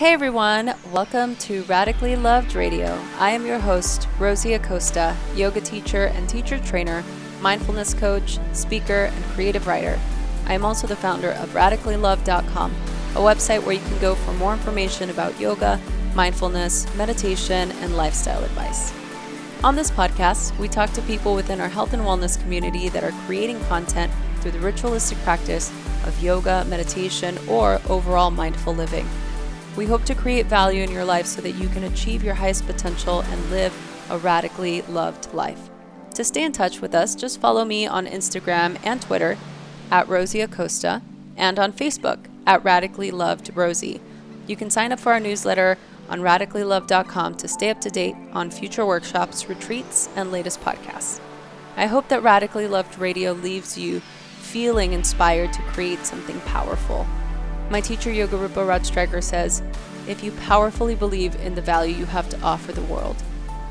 Hey everyone, welcome to Radically Loved Radio. I am your host, Rosie Acosta, yoga teacher and teacher trainer, mindfulness coach, speaker, and creative writer. I am also the founder of radicallyloved.com, a website where you can go for more information about yoga, mindfulness, meditation, and lifestyle advice. On this podcast, we talk to people within our health and wellness community that are creating content through the ritualistic practice of yoga, meditation, or overall mindful living. We hope to create value in your life so that you can achieve your highest potential and live a radically loved life. To stay in touch with us, just follow me on Instagram and Twitter at Rosie Acosta and on Facebook at Radically Loved Rosie. You can sign up for our newsletter on radicallyloved.com to stay up to date on future workshops, retreats, and latest podcasts. I hope that Radically Loved Radio leaves you feeling inspired to create something powerful my teacher, Yogarupa Raj says, If you powerfully believe in the value you have to offer the world,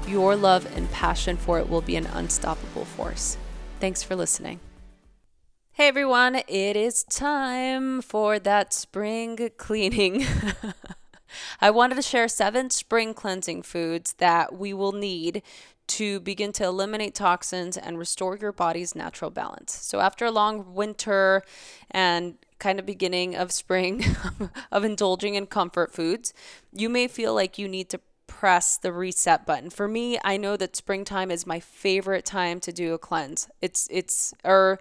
your love and passion for it will be an unstoppable force. Thanks for listening. Hey everyone, it is time for that spring cleaning. I wanted to share seven spring cleansing foods that we will need to begin to eliminate toxins and restore your body's natural balance. So, after a long winter and kind of beginning of spring of indulging in comfort foods, you may feel like you need to press the reset button. For me, I know that springtime is my favorite time to do a cleanse. It's it's or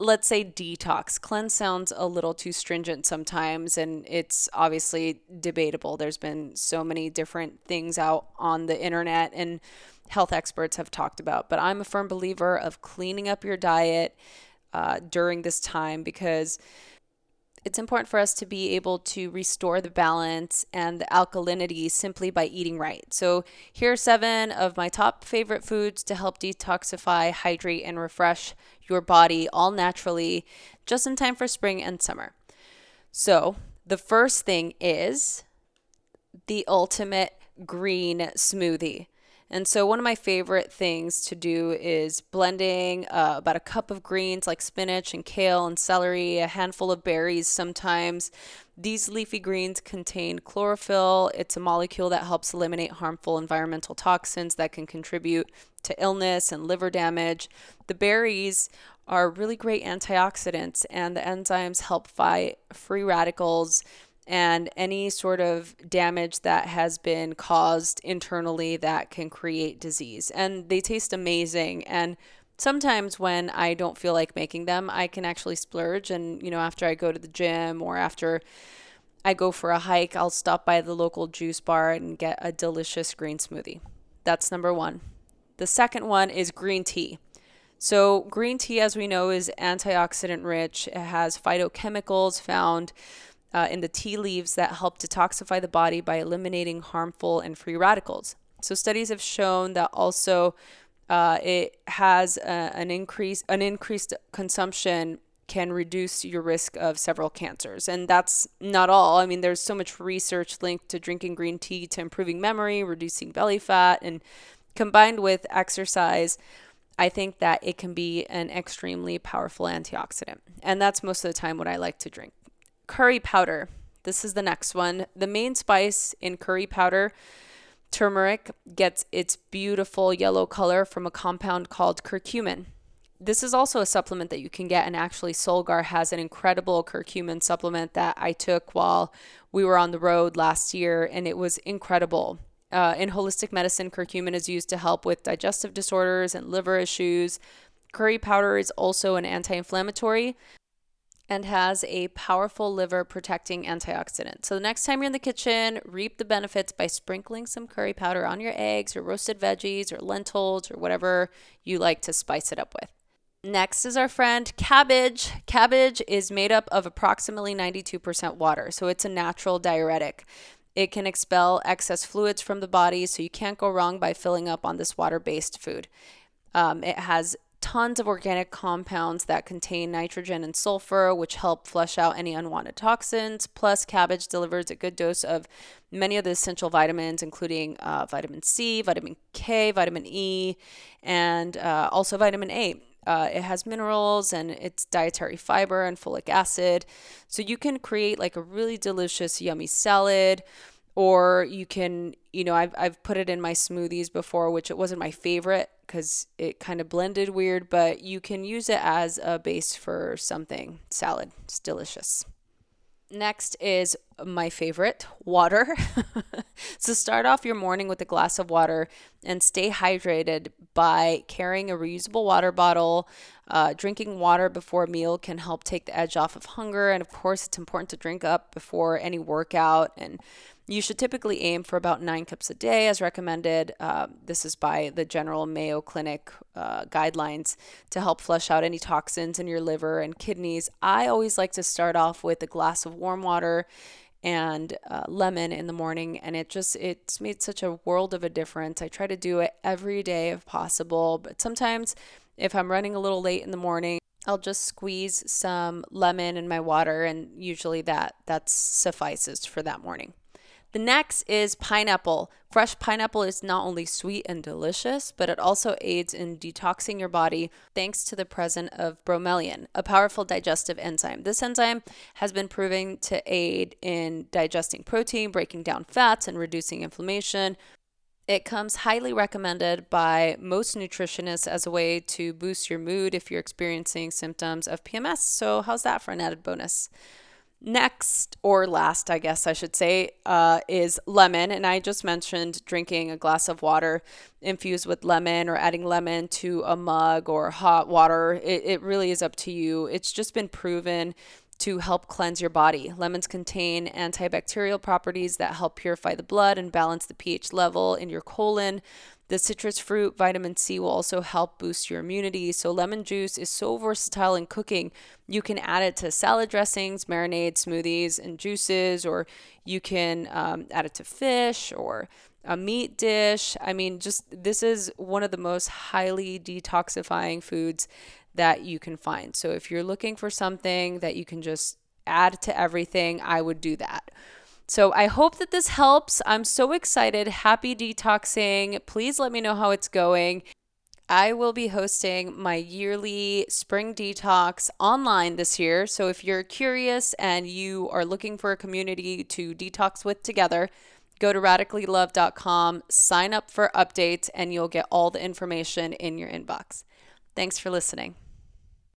let's say detox. Cleanse sounds a little too stringent sometimes and it's obviously debatable. There's been so many different things out on the internet and health experts have talked about, but I'm a firm believer of cleaning up your diet uh, during this time because it's important for us to be able to restore the balance and the alkalinity simply by eating right. So, here are seven of my top favorite foods to help detoxify, hydrate, and refresh your body all naturally, just in time for spring and summer. So, the first thing is the ultimate green smoothie. And so, one of my favorite things to do is blending uh, about a cup of greens like spinach and kale and celery, a handful of berries sometimes. These leafy greens contain chlorophyll. It's a molecule that helps eliminate harmful environmental toxins that can contribute to illness and liver damage. The berries are really great antioxidants, and the enzymes help fight free radicals and any sort of damage that has been caused internally that can create disease. And they taste amazing. And sometimes when I don't feel like making them, I can actually splurge. And, you know, after I go to the gym or after I go for a hike, I'll stop by the local juice bar and get a delicious green smoothie. That's number one. The second one is green tea. So, green tea, as we know, is antioxidant rich. It has phytochemicals found uh, in the tea leaves that help detoxify the body by eliminating harmful and free radicals. So studies have shown that also uh, it has a, an increase an increased consumption can reduce your risk of several cancers. And that's not all. I mean, there's so much research linked to drinking green tea to improving memory, reducing belly fat, and combined with exercise, I think that it can be an extremely powerful antioxidant. And that's most of the time what I like to drink curry powder. This is the next one. The main spice in curry powder, turmeric, gets its beautiful yellow color from a compound called curcumin. This is also a supplement that you can get, and actually, Solgar has an incredible curcumin supplement that I took while we were on the road last year, and it was incredible. Uh, in holistic medicine, curcumin is used to help with digestive disorders and liver issues. Curry powder is also an anti inflammatory, and has a powerful liver protecting antioxidant. So the next time you're in the kitchen, reap the benefits by sprinkling some curry powder on your eggs or roasted veggies or lentils or whatever you like to spice it up with. Next is our friend cabbage. Cabbage is made up of approximately 92% water, so it's a natural diuretic. It can expel excess fluids from the body, so you can't go wrong by filling up on this water based food. Um, it has tons of organic compounds that contain nitrogen and sulfur, which help flush out any unwanted toxins. Plus, cabbage delivers a good dose of many of the essential vitamins, including uh, vitamin C, vitamin K, vitamin E, and uh, also vitamin A. Uh, it has minerals and it's dietary fiber and folic acid. So you can create like a really delicious, yummy salad or you can, you know, I've, I've put it in my smoothies before, which it wasn't my favorite because it kind of blended weird, but you can use it as a base for something salad. It's delicious. Next is my favorite water. so start off your morning with a glass of water and stay hydrated by carrying a reusable water bottle. Uh, drinking water before a meal can help take the edge off of hunger. And of course, it's important to drink up before any workout and you should typically aim for about nine cups a day, as recommended. Uh, this is by the General Mayo Clinic uh, guidelines to help flush out any toxins in your liver and kidneys. I always like to start off with a glass of warm water and uh, lemon in the morning and it just it's made such a world of a difference i try to do it every day if possible but sometimes if i'm running a little late in the morning I'll just squeeze some lemon in my water and usually that that suffices for that morning. The next is pineapple. Fresh pineapple is not only sweet and delicious, but it also aids in detoxing your body thanks to the presence of bromelain, a powerful digestive enzyme. This enzyme has been proven to aid in digesting protein, breaking down fats, and reducing inflammation. It comes highly recommended by most nutritionists as a way to boost your mood if you're experiencing symptoms of PMS. So, how's that for an added bonus? Next, or last, I guess I should say, uh, is lemon. And I just mentioned drinking a glass of water infused with lemon or adding lemon to a mug or hot water. It, it really is up to you. It's just been proven to help cleanse your body. Lemons contain antibacterial properties that help purify the blood and balance the pH level in your colon. The citrus fruit, vitamin C, will also help boost your immunity. So, lemon juice is so versatile in cooking. You can add it to salad dressings, marinades, smoothies, and juices, or you can um, add it to fish or a meat dish. I mean, just this is one of the most highly detoxifying foods that you can find. So, if you're looking for something that you can just add to everything, I would do that. So I hope that this helps. I'm so excited. Happy detoxing. Please let me know how it's going. I will be hosting my yearly spring detox online this year. So if you're curious and you are looking for a community to detox with together, go to radicallyloved.com, sign up for updates, and you'll get all the information in your inbox. Thanks for listening.